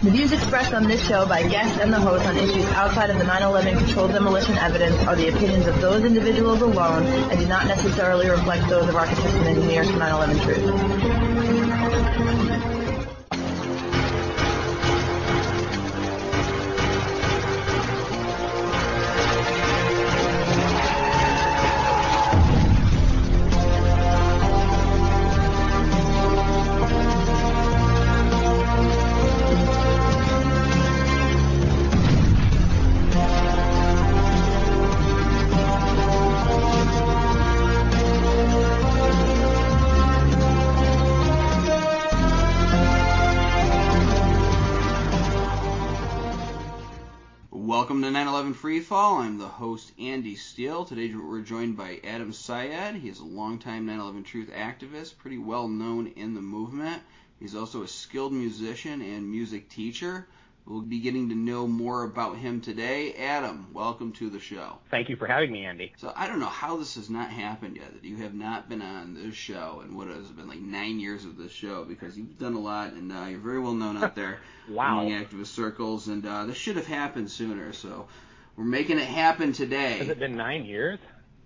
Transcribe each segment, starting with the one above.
The views expressed on this show by guests and the host on issues outside of the 9-11 controlled demolition evidence are the opinions of those individuals alone and do not necessarily reflect those of architects and engineers for 9-11 truth. To 9/11 Freefall. I'm the host Andy Steele. Today we're joined by Adam Syed. He is a longtime 9/11 Truth activist, pretty well known in the movement. He's also a skilled musician and music teacher. We'll be getting to know more about him today. Adam, welcome to the show. Thank you for having me, Andy. So I don't know how this has not happened yet. That you have not been on this show in what has been like nine years of this show because you've done a lot and uh, you're very well known out there wow. among activist circles. And uh, this should have happened sooner. So we're making it happen today. Has it been nine years?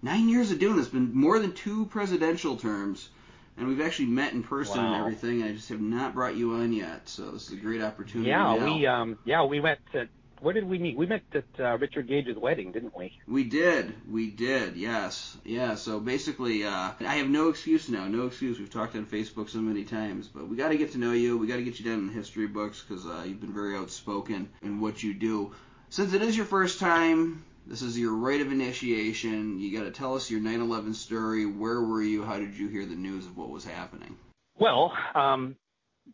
Nine years of doing this. Been more than two presidential terms and we've actually met in person wow. and everything. And I just have not brought you on yet, so this is a great opportunity. Yeah, now. we um yeah we went to where did we meet? We met at uh, Richard Gage's wedding, didn't we? We did, we did, yes, yeah. So basically, uh, I have no excuse now, no excuse. We've talked on Facebook so many times, but we got to get to know you. We got to get you down in the history books because uh, you've been very outspoken in what you do. Since it is your first time this is your rite of initiation. You got to tell us your 9/11 story. Where were you? How did you hear the news of what was happening? Well, um,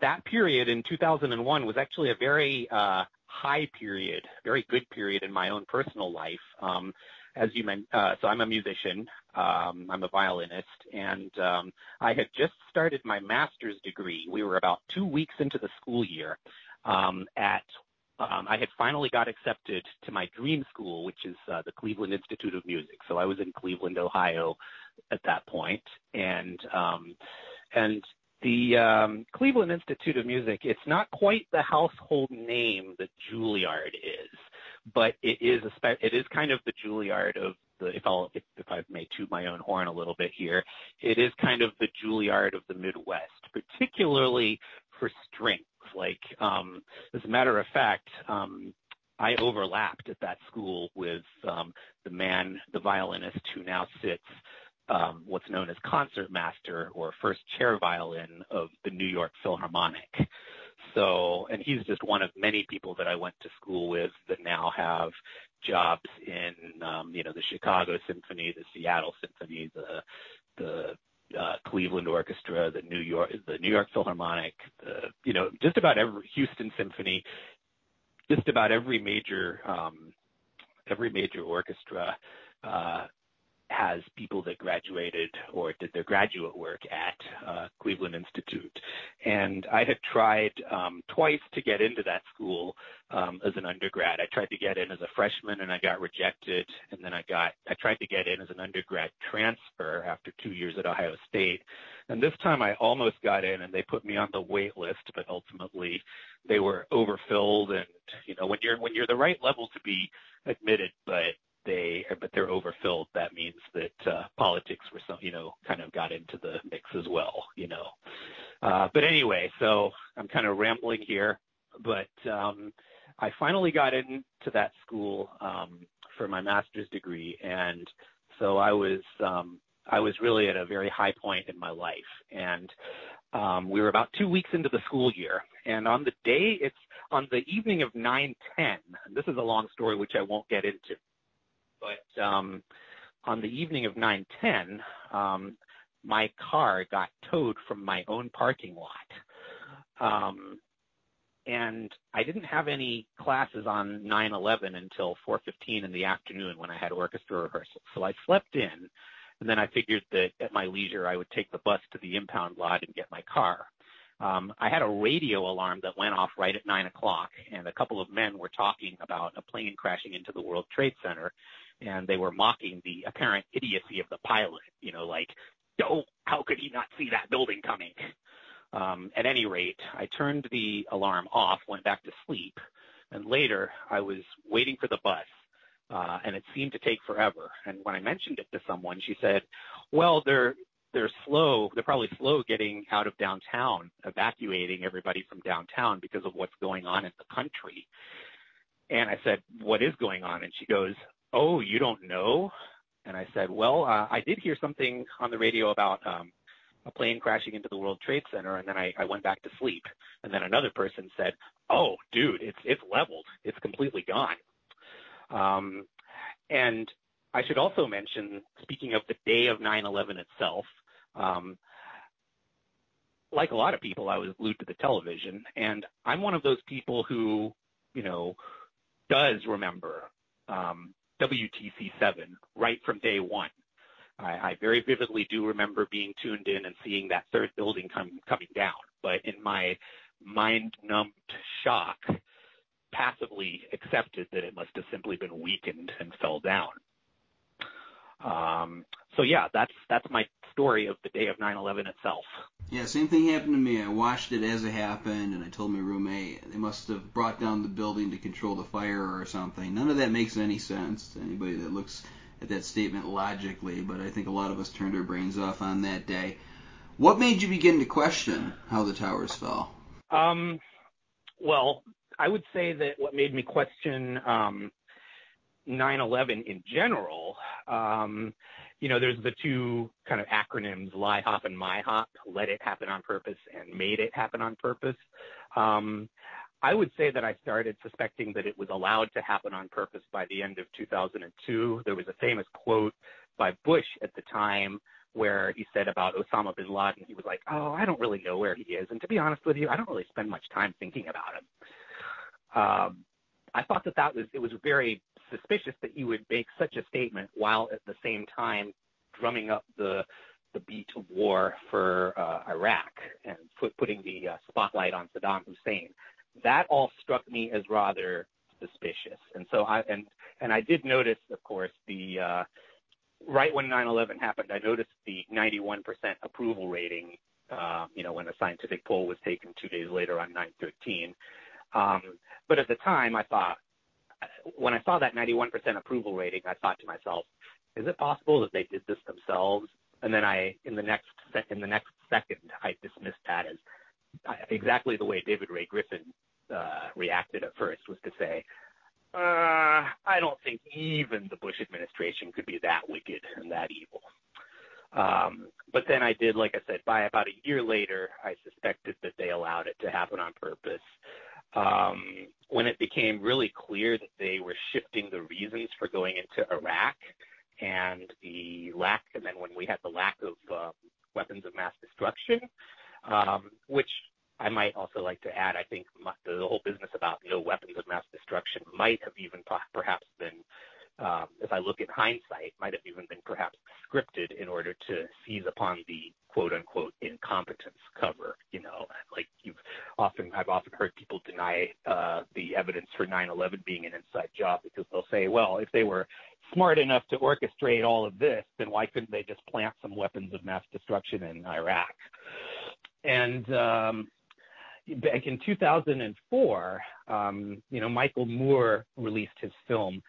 that period in 2001 was actually a very uh, high period, very good period in my own personal life. Um, as you mentioned, uh, so I'm a musician. Um, I'm a violinist, and um, I had just started my master's degree. We were about two weeks into the school year um, at um, I had finally got accepted to my dream school, which is uh, the Cleveland Institute of Music. So I was in Cleveland, Ohio, at that point, and um, and the um, Cleveland Institute of Music. It's not quite the household name that Juilliard is, but it is a spe- it is kind of the Juilliard of the if I'll if, if I may toot my own horn a little bit here, it is kind of the Juilliard of the Midwest, particularly for strength like, um, as a matter of fact, um, I overlapped at that school with um, the man, the violinist who now sits what's known as concertmaster or first chair violin of the New York Philharmonic. So, and he's just one of many people that I went to school with that now have jobs in, you know, the Chicago Symphony, the Seattle Symphony, the the Cleveland Orchestra, the New York, the New York Philharmonic, you know, just about every Houston Symphony, just about every major, um, every major orchestra, uh, has people that graduated or did their graduate work at uh, Cleveland Institute. And I had tried um, twice to get into that school um, as an undergrad. I tried to get in as a freshman and I got rejected. And then I got, I tried to get in as an undergrad transfer after two years at Ohio State. And this time I almost got in and they put me on the wait list, but ultimately they were overfilled. And, you know, when you're, when you're the right level to be admitted, but they're overfilled that means that uh politics were some you know kind of got into the mix as well you know. Uh but anyway so i'm kind of rambling here but um i finally got into that school um for my master's degree and so i was um i was really at a very high point in my life. And we were about two weeks into the school year and on the day it's on the evening of 9 10 this is a long story which i won't get into but um, on the evening of 9:10, um, my car got towed from my own parking lot. Um, and I didn't have any classes on 9/11 until 4:15 in the afternoon when I had orchestra rehearsal. So I slept in, and then I figured that at my leisure I would take the bus to the impound lot and get my car. I had a radio alarm that went off right at nine o'clock, and a couple of men were talking about a plane crashing into the World Trade Center, and they were mocking the apparent idiocy of the pilot. You know, like, how could he not see that building coming? Um, at any rate, I turned the alarm off, went back to sleep, and later I was waiting for the bus, uh, and it seemed to take forever. And when I mentioned it to someone, she said, "Well, they're they're slow. They're probably slow getting out of downtown, evacuating everybody from downtown because of what's going on in the country." And I said, "What is going on?" And she goes, "Oh, you don't know?" And I said, "Well, uh, I did hear something on the radio about um, a plane crashing into the World Trade Center, and then I, I went back to sleep. And then another person said, "Oh, dude, it's it's leveled. It's completely gone." Um, and I should also mention, speaking of the day of 9/11 itself, um, like a lot of people, I was glued to the television, and I'm one of those people who, you know, does remember um, WTC7 right from day one. I, I very vividly do remember being tuned in and seeing that third building come, coming down. But in my mind-numbed shock, passively accepted that it must have simply been weakened and fell down. Um, so yeah, that's that's my story of the day of 9/11 itself. Yeah, same thing happened to me. I watched it as it happened, and I told my roommate they must have brought down the building to control the fire or something. None of that makes any sense to anybody that looks at that statement logically, but I think a lot of us turned our brains off on that day. What made you begin to question how the towers fell? Um, well, I would say that what made me question um, 9/11 in general, um, you know, there's the two kind of acronyms, LIHOP and MIHOP, let it happen on purpose and made it happen on purpose. Um, I would say that I started suspecting that it was allowed to happen on purpose by the end of 2002. There was a famous quote by Bush at the time where he said about Osama bin Laden, he was like, "Oh, I don't really know where he is, and to be honest with you, I don't really spend much time thinking about him." Um, I thought that that was it was very suspicious that you would make such a statement while at the same time drumming up the the beat of war for uh, Iraq and put, putting the uh, spotlight on Saddam Hussein that all struck me as rather suspicious. And so I and and I did notice, of course, the uh, right when 9/11 happened, I noticed the 91% approval rating. Uh, you know, when a scientific poll was taken two days later on 9/13. Um, but at the time, I thought when I saw that 91% approval rating, I thought to myself, is it possible that they did this themselves? And then I, in the next in the next second, I dismissed that as exactly the way David Ray Griffin uh, reacted at first was to say, uh, I don't think even the Bush administration could be that wicked and that evil. Um, but then I did, like I said, by about a year later, I suspected that they allowed it to happen on purpose. Um, when it became really clear that they were shifting the reasons for going into Iraq and the lack, and then when we had the lack of uh, weapons of mass destruction, um, which I might also like to add, I think the whole business about no weapons of mass destruction might have even perhaps been, um, if I look in hindsight, might have even been perhaps scripted in order to seize upon the quote unquote incompetence cover. You know, like you've often, I've often heard people deny uh, the evidence for 9/11 being an inside job because they'll say, well, if they were smart enough to orchestrate all of this, then why couldn't they just plant some weapons of mass destruction in Iraq? And um, back in 2004, um, you know, Michael Moore released his film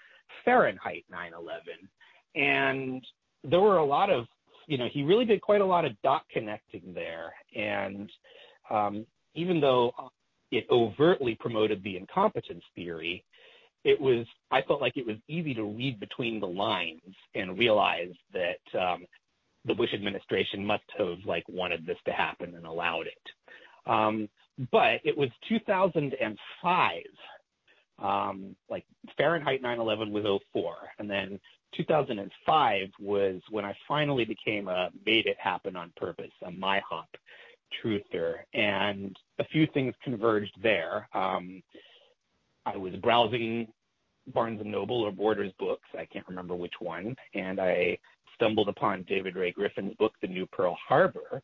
Fahrenheit 9/11, and there were a lot of, you know, he really did quite a lot of dot connecting there, and um, even though it overtly promoted the incompetence theory, it was I felt like it was easy to read between the lines and realize that um, the Bush administration must have like wanted this to happen and allowed it. Um, but it was 2005. Um, like Fahrenheit 9/11 was 04, and then 2005 was when I finally became a made it happen on purpose, a MIHOP truther, and a few things converged there. Um, I was browsing Barnes and Noble or Borders books, I can't remember which one, and I stumbled upon David Ray Griffin's book, The New Pearl Harbor.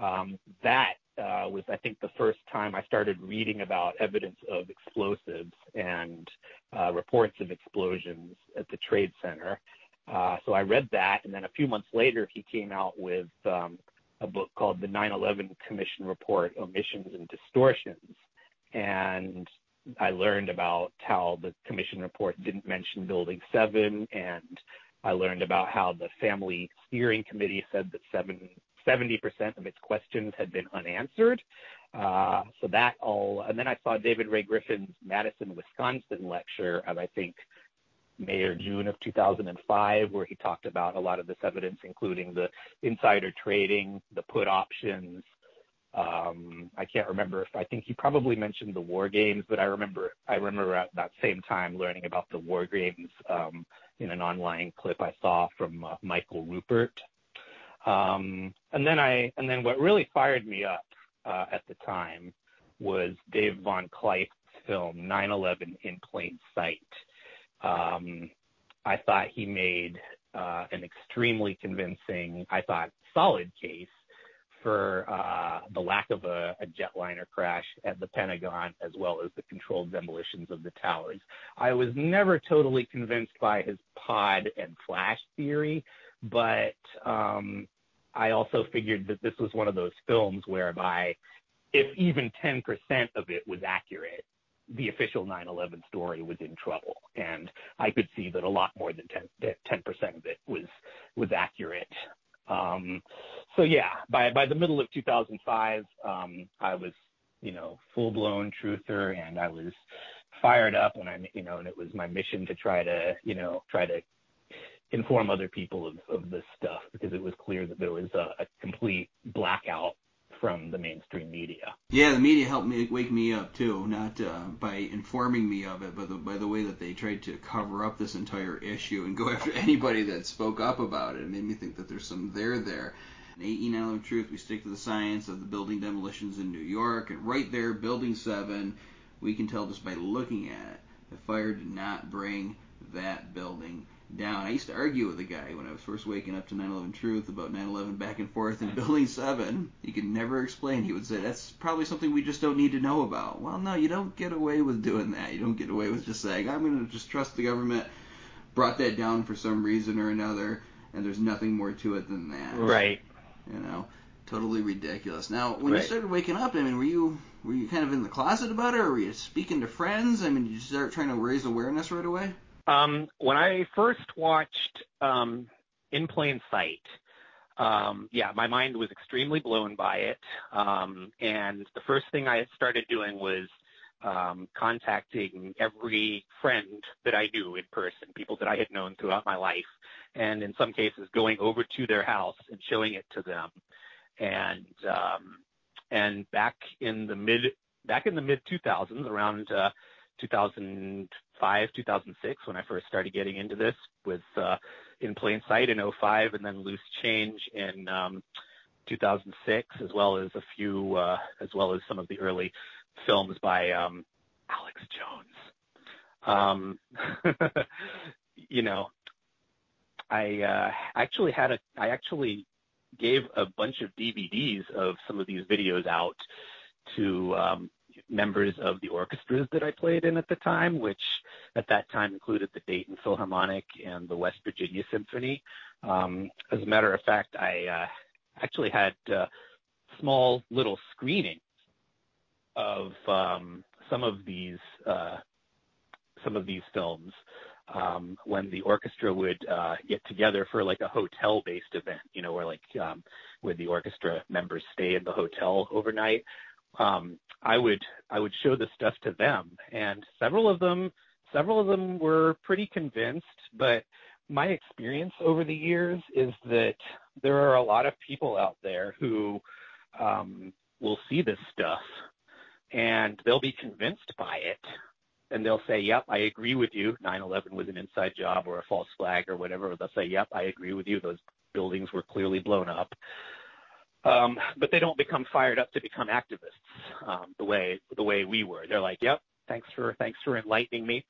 Um, that uh, was, I think, the first time I started reading about evidence of explosives and uh, reports of explosions at the Trade Center. Uh, so I read that, and then a few months later, he came out with um, a book called The 9/11 Commission Report: Omissions and Distortions, and I learned about how the commission report didn't mention Building 7, and I learned about how the Family Steering Committee said that seven, 70% of its questions had been unanswered. Uh, so that all, and then I saw David Ray Griffin's Madison, Wisconsin lecture of, I think, May or June of 2005, where he talked about a lot of this evidence, including the insider trading, the put options. Um, I can't remember if I think he probably mentioned the war games, but I remember I remember at that same time learning about the war games um, in an online clip I saw from uh, Michael Ruppert. What really fired me up uh, at the time was Dave Von Kleist's film 9/11 in Plain Sight. Um, I thought he made uh, an extremely convincing, I thought, solid case for uh, the lack of a jetliner crash at the Pentagon, as well as the controlled demolitions of the towers. I was never totally convinced by his pod and flash theory, but um, I also figured that this was one of those films whereby if even 10% of it was accurate, the official 9/11 story was in trouble, and I could see that a lot more than 10 10% of it was was accurate. Um, so yeah, by by the middle of 2005, um, I was you know full blown truther, and I was fired up, and I you know, and it was my mission to try to you know try to inform other people of, of this stuff because it was clear that there was a, a complete blackout from the mainstream media. Yeah, the media helped me wake me up too, not uh, by informing me of it, but the, by the way that they tried to cover up this entire issue and go after anybody that spoke up about it. It made me think that there's some there there. In 18 of Truth, we stick to the science of the building demolitions in New York, and right there, Building 7, we can tell just by looking at it, the fire did not bring that building down. I used to argue with a guy when I was first waking up to 9/11 Truth about 9/11 back and forth in Building 7. He could never explain. He would say that's probably something we just don't need to know about. Well, no, you don't get away with doing that. You don't get away with just saying I'm going to just trust the government brought that down for some reason or another, and there's nothing more to it than that. Right. You know, totally ridiculous. Now, when right. you started waking up, I mean, were you were you kind of in the closet about it, or were you speaking to friends? I mean, did you start trying to raise awareness right away? Um, when I first watched um, In Plane Site, um, yeah, my mind was extremely blown by it. Um, and the first thing I started doing was um, contacting every friend that I knew in person, people that I had known throughout my life, and in some cases going over to their house and showing it to them. And um, and back in the mid back in the mid 2000s, around uh, 2005, 2006, when I first started getting into this with uh, In Plane Site in 05 and then Loose Change in um, 2006, as well as a few, uh, as well as some of the early films by um, Alex Jones. Um, you know, I uh, actually had a, I actually gave a bunch of DVDs of some of these videos out to members of the orchestras that I played in at the time, which at that time included the Dayton Philharmonic and the West Virginia Symphony. Um, as a matter of fact, I uh, actually had uh, small little screenings of um, some of these uh, some of these films um, when the orchestra would uh, get together for like a hotel-based event, you know, where like um, where the orchestra members stay in the hotel overnight um, I would I would show the stuff to them, and several of them several of them were pretty convinced. But my experience over the years is that there are a lot of people out there who um, will see this stuff and they'll be convinced by it and they'll say, "Yep, I agree with you. 9/11 was an inside job or a false flag or whatever." They'll say, "Yep, I agree with you. Those buildings were clearly blown up." Um, but they don't become fired up to become activists um, the way the way we were. They're like, "Yep, thanks for thanks for enlightening me.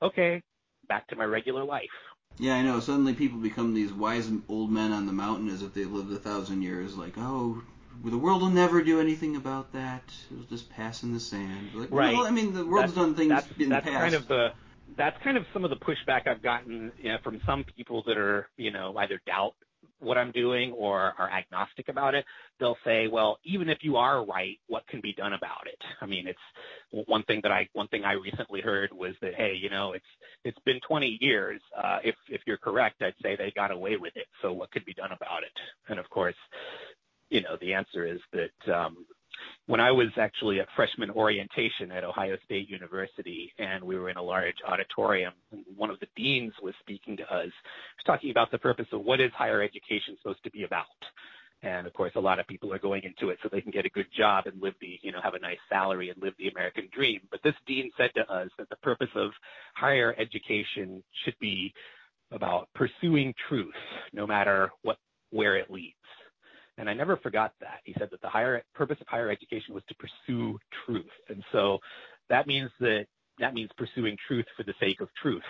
Okay, back to my regular life." Yeah, I know. Suddenly, people become these wise old men on the mountain as if they lived a thousand years. Like, oh, the world will never do anything about that. It'll just pass in the sand. Like, right. Well, I mean, the world's that's, done things that's, in that's the past. Kind of the, that's kind of some of the pushback I've gotten you know, from some people that are, you know, either doubt what I'm doing or are agnostic about it, they'll say, well, even if you are right, what can be done about it? I mean, it's one thing that I one thing I recently heard was that hey, you know, it's it's been 20 years. Uh, if if you're correct, I'd say they got away with it. So what could be done about it? And of course, you know, the answer is that um, when I was actually at freshman orientation at Ohio State University, and we were in a large auditorium, one of the deans was speaking to us, was talking about the purpose of what is higher education supposed to be about. And of course, a lot of people are going into it so they can get a good job and live the, you know, have a nice salary and live the American dream. But this dean said to us that the purpose of higher education should be about pursuing truth, no matter what, where it leads. And I never forgot that. He said that the higher purpose of higher education was to pursue truth. And so that means that that means pursuing truth for the sake of truth.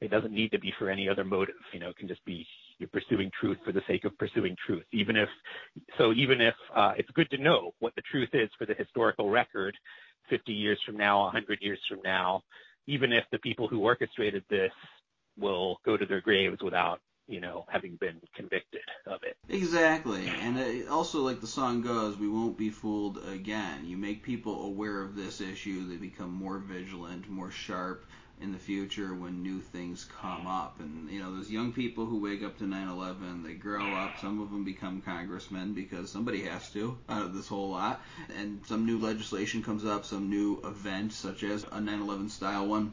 It doesn't need to be for any other motive. You know, it can just be you're pursuing truth for the sake of pursuing truth. Even if, so even if uh, it's good to know what the truth is for the historical record 50 years from now, 100 years from now, even if the people who orchestrated this will go to their graves without you know, having been convicted of it. Exactly. And it, also, like the song goes, we won't be fooled again. You make people aware of this issue, they become more vigilant, more sharp in the future when new things come mm-hmm. up. And, you know, those young people who wake up to 9 11, they grow up. Some of them become congressmen because somebody has to out of this whole lot. And some new legislation comes up, some new event, such as a 9 11 style one,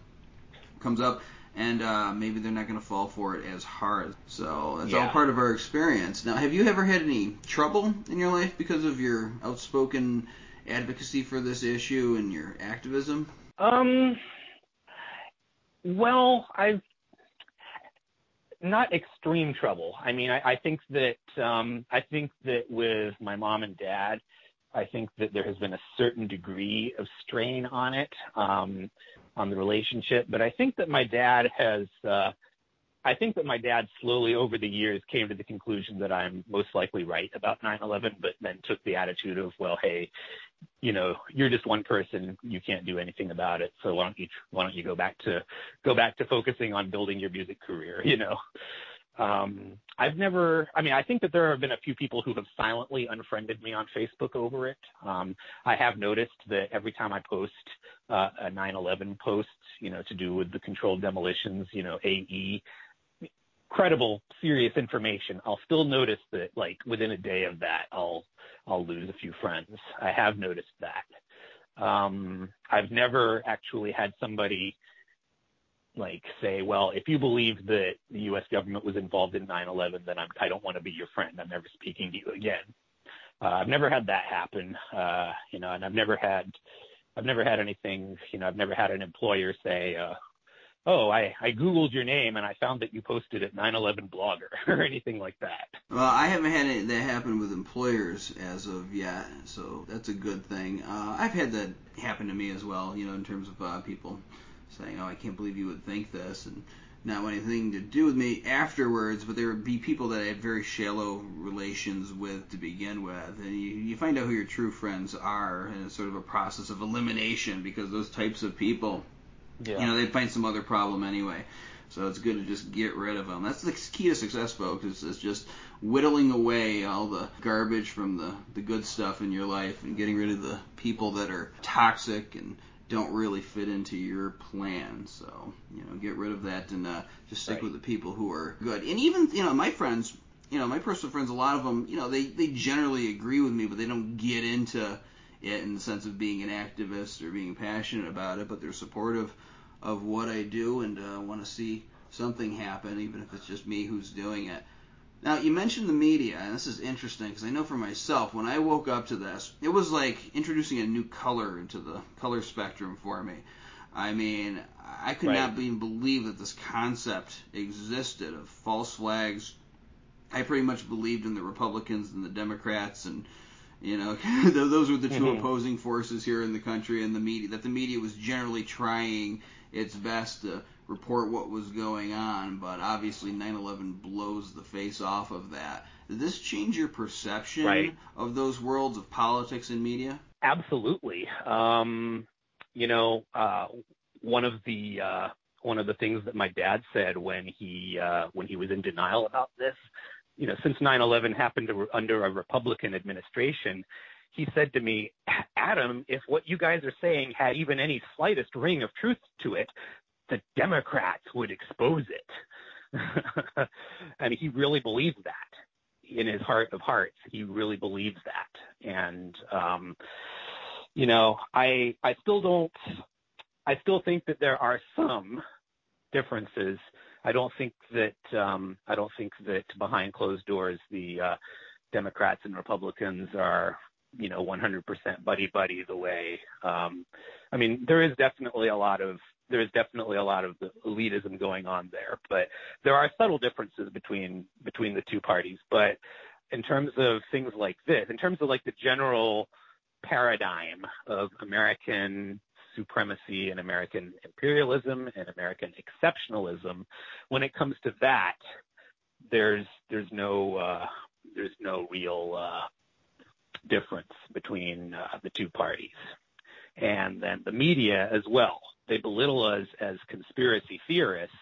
comes up and uh, maybe they're not going to fall for it as hard. So that's yeah. all part of our experience. Now, have you ever had any trouble in your life because of your outspoken advocacy for this issue and your activism? Um. Well, I've not extreme trouble. I mean, I, I think that um, I think that with my mom and dad, I think that there has been a certain degree of strain on it. Um, on the relationship. But I think that my dad has, uh, I think that my dad slowly over the years came to the conclusion that I'm most likely right about 9/11, but then took the attitude of, well, hey, you know, you're just one person, you can't do anything about it. So why don't you why don't you go back to go back to focusing on building your music career, you know? Um, I've never, I mean, I think that there have been a few people who have silently unfriended me on Facebook over it. Um, I have noticed that every time I post uh, a 9/11 post, you know, to do with the controlled demolitions, you know, AE, credible, serious information, I'll still notice that, like, within a day of that, I'll I'll lose a few friends. I have noticed that. Um, I've never actually had somebody like say, well, if you believe that the U.S. government was involved in 9/11, then I'm, I don't want to be your friend. I'm never speaking to you again. Uh, I've never had that happen, uh, you know, and I've never had, I've never had anything, you know, I've never had an employer say, uh, oh, I, I Googled your name and I found that you posted at 9/11 Blogger or anything like that. Well, I haven't had that happen with employers as of yet, so that's a good thing. Uh, I've had that happen to me as well, you know, in terms of uh, people saying, "Oh, I can't believe you would think this," and not want anything to do with me afterwards. But there would be people that I had very shallow relations with to begin with, and you, you find out who your true friends are, and it's sort of a process of elimination because those types of people, yeah. you know, they find some other problem anyway. So it's good to just get rid of them. That's the key to success, folks. Is, is just whittling away all the garbage from the the good stuff in your life and getting rid of the people that are toxic and don't really fit into your plan. So, you know, get rid of that and uh, just stick right. with the people who are good. And even, you know, my friends, you know, my personal friends, a lot of them, you know, they, they generally agree with me, but they don't get into it in the sense of being an activist or being passionate about it, but they're supportive of what I do and uh, want to see something happen, even if it's just me who's doing it. Now, you mentioned the media, and this is interesting because I know for myself, when I woke up to this, it was like introducing a new color into the color spectrum for me. I mean, I could right. not even believe that this concept existed of false flags. I pretty much believed in the Republicans and the Democrats, and you know, those were the 2 mm-hmm. opposing forces here in the country, and the media. That the media was generally trying its best to report what was going on, but obviously 9/11 blows the face off of that. Did this change your perception right. of those worlds of politics and media? Absolutely. Um, you know, uh, one of the uh, one of the things that my dad said when he uh, when he was in denial about this you know, since 9/11 happened under a Republican administration, he said to me, Adam, if what you guys are saying had even any slightest ring of truth to it, the Democrats would expose it. and he really believes that in his heart of hearts. He really believes that. And, um, you know, I, I still don't, I still think that there are some differences. I don't think that, um, I don't think that behind closed doors, the, uh, Democrats and Republicans are you know 100% buddy buddy the way um, I mean there is definitely a lot of there is definitely a lot of elitism going on there but there are subtle differences between between the two parties but in terms of things like this in terms of like the general paradigm of American supremacy and American imperialism and American exceptionalism when it comes to that there's there's no uh, there's no real uh, difference between uh, the two parties. And then the media as well. They belittle us as conspiracy theorists.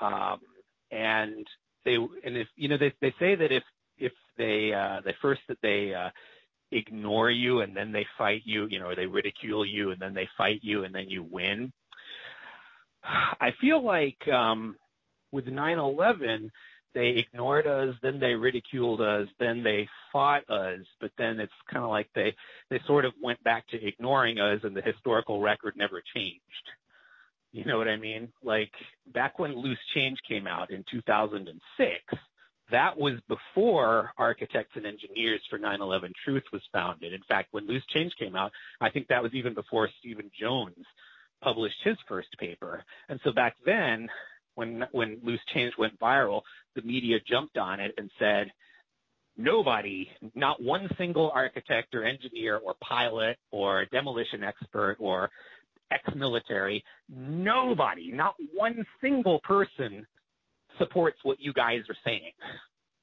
Um, and they, and if, you know, they, they say that if, if they, uh, they first that they, uh, ignore you and then they fight you, you know, or they ridicule you and then they fight you and then you win. I feel like, um, with 9-11, they ignored us, then they ridiculed us, then they fought us, but then it's kind of like they they sort of went back to ignoring us, and the historical record never changed. You know what I mean? Like back when Loose Change came out in 2006, that was before Architects and Engineers for 9/11 Truth was founded. In fact, when Loose Change came out, I think that was even before Stephen Jones published his first paper. And so back then, when when Loose Change went viral, the media jumped on it and said, nobody, not one single architect or engineer or pilot or demolition expert or ex-military, nobody, not one single person supports what you guys are saying.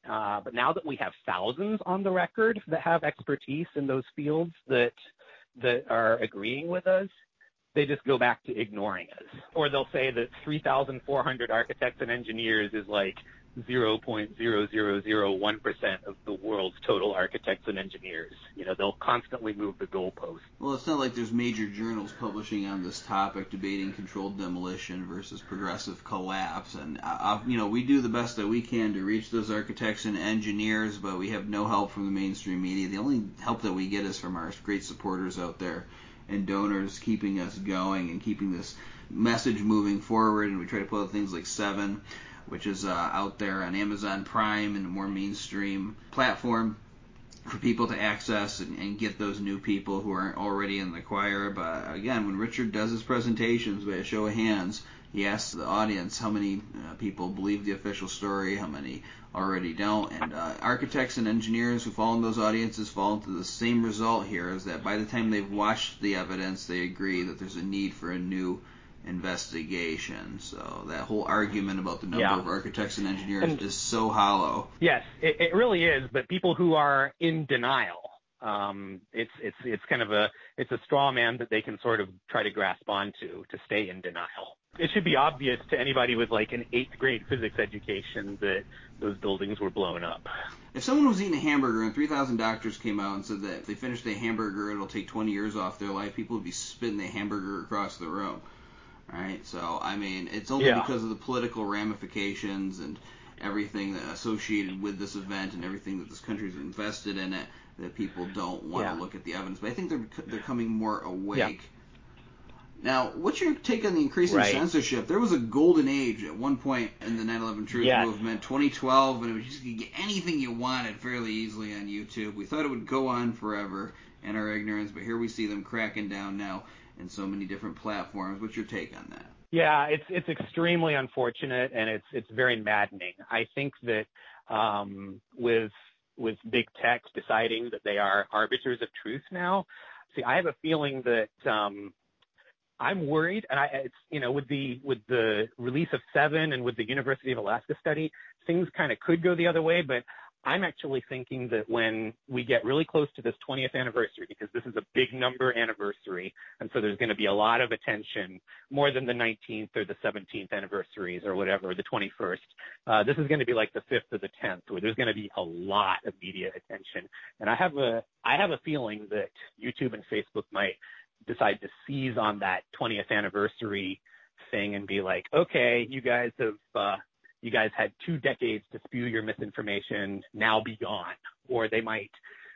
Uh, but now that we have thousands on the record that have expertise in those fields that that are agreeing with us, they just go back to ignoring us. Or they'll say that 3,400 architects and engineers is like 0.0001% of the world's total architects and engineers. You know, they'll constantly move the goalpost. Well, it's not like there's major journals publishing on this topic debating controlled demolition versus progressive collapse. And, uh, uh, you know, we do the best that we can to reach those architects and engineers, but we have no help from the mainstream media. The only help that we get is from our great supporters out there and donors keeping us going and keeping this message moving forward. And we try to put out things like Seven, which is uh, out there on Amazon Prime and a more mainstream platform for people to access and, and, get those new people who aren't already in the choir. But again, when Richard does his presentations by a show of hands, he asks the audience how many uh, people believe the official story, how many already don't. And uh, architects and engineers who fall in those audiences fall into the same result here is that by the time they've watched the evidence, they agree that there's a need for a new investigation. So that whole argument about the number yeah. of architects and engineers and, is so hollow. Yes, it, it really is. But people who are in denial, um, it's it's it's kind of a it's a straw man that they can sort of try to grasp onto to stay in denial it should be obvious to anybody with like an eighth grade physics education that those buildings were blown up. If someone was eating a hamburger and 3,000 doctors came out and said that if they finish the hamburger, it'll take 20 years off their life, people would be spitting the hamburger across the room. Right? So, I mean, it's only yeah. because of the political ramifications and everything that associated with this event and everything that this country's invested in it that people don't want yeah. to look at the evidence. But I think they're they're coming more awake. Yeah now, what's your take on the increasing right. censorship? There was a golden age at one point in the 9/11 Truth yes. movement, 2012, and it was just you could get anything you wanted fairly easily on YouTube. We thought it would go on forever in our ignorance, but here we see them cracking down now in so many different platforms. What's your take on that? Yeah, it's it's extremely unfortunate and it's it's very maddening. I think that um, with with big tech deciding that they are arbiters of truth now. See, I have a feeling that um, I'm worried, and I, it's you know with the with the release of Seven and with the University of Alaska study, things kind of could go the other way. But I'm actually thinking that when we get really close to this 20th anniversary, because this is a big number anniversary, and so there's going to be a lot of attention, more than the 19th or the 17th anniversaries or whatever, the 21st. Uh, this is going to be like the 5th or the 10th, where there's going to be a lot of media attention. And I have a, I have a feeling that YouTube and Facebook might decide to seize on that 20th anniversary thing and be like, okay, you guys have, uh, you guys had two decades to spew your misinformation, now be gone. Or they might,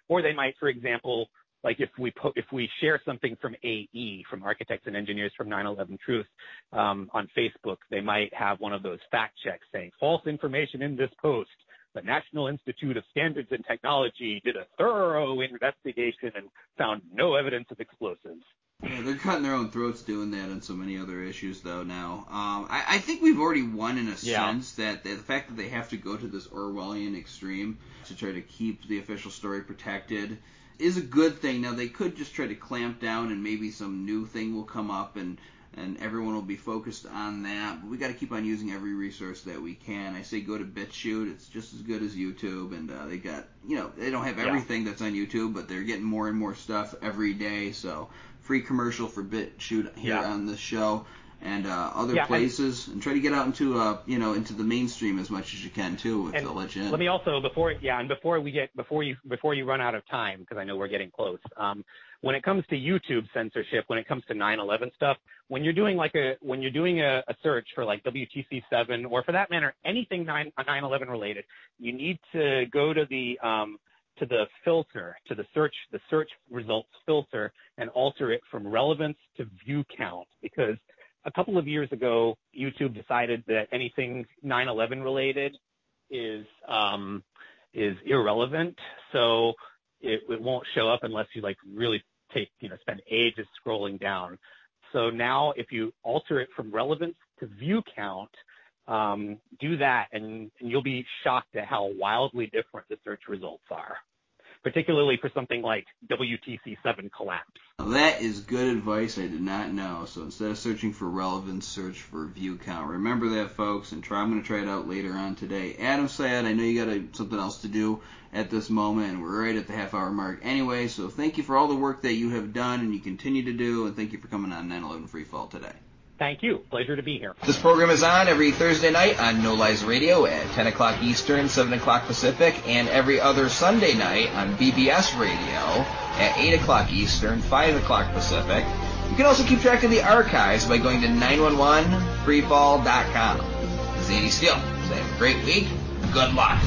or they might, for example, like if we put, if we share something from AE, from Architects and Engineers from 9/11 Truth, um, on Facebook, they might have one of those fact checks saying false information in this post. The National Institute of Standards and Technology did a thorough investigation and found no evidence of explosives. Yeah, they're cutting their own throats doing that on so many other issues, though. Now, um, I, I think we've already won in a yeah. sense that the fact that they have to go to this Orwellian extreme to try to keep the official story protected is a good thing. Now, they could just try to clamp down, and maybe some new thing will come up, and and everyone will be focused on that. But we got to keep on using every resource that we can. I say go to BitChute; it's just as good as YouTube, and uh, they got you know they don't have everything yeah. that's on YouTube, but they're getting more and more stuff every day. So free commercial for BitChute here yeah. on the show and uh, other yeah, places, and, and, try to get out into uh, you know into the mainstream as much as you can too. If they'll let you in. Let me also before yeah, and before we get before you before you run out of time because I know we're getting close. Um, when it comes to YouTube censorship, when it comes to 9/11 stuff, when you're doing like a when you're doing a, a search for like WTC7 or for that matter anything 9 9/11 related, you need to go to the um, to the filter, to the search, the search results filter and alter it from relevance to view count because a couple of years ago, YouTube decided that anything 9/11 related is um, is irrelevant, so it, it won't show up unless you like really take you know spend ages scrolling down. So now, if you alter it from relevance to view count, um, do that, and, and you'll be shocked at how wildly different the search results are particularly for something like WTC7 collapse. That is good advice I did not know. So instead of searching for relevance, search for view count. Remember that, folks, and try. I'm going to try it out later on today. Adam Syed, I know you got a, something else to do at this moment, and we're right at the half hour mark anyway. So thank you for all the work that you have done and you continue to do, and thank you for coming on 9/11 Free Fall today. Thank you. Pleasure to be here. This program is on every Thursday night on No Lies Radio at 10 o'clock Eastern, 7 o'clock Pacific, and every other Sunday night on BBS Radio at 8 o'clock Eastern, 5 o'clock Pacific. You can also keep track of the archives by going to 911freefall.com. This is Andy Steele. Have a great week. Good luck.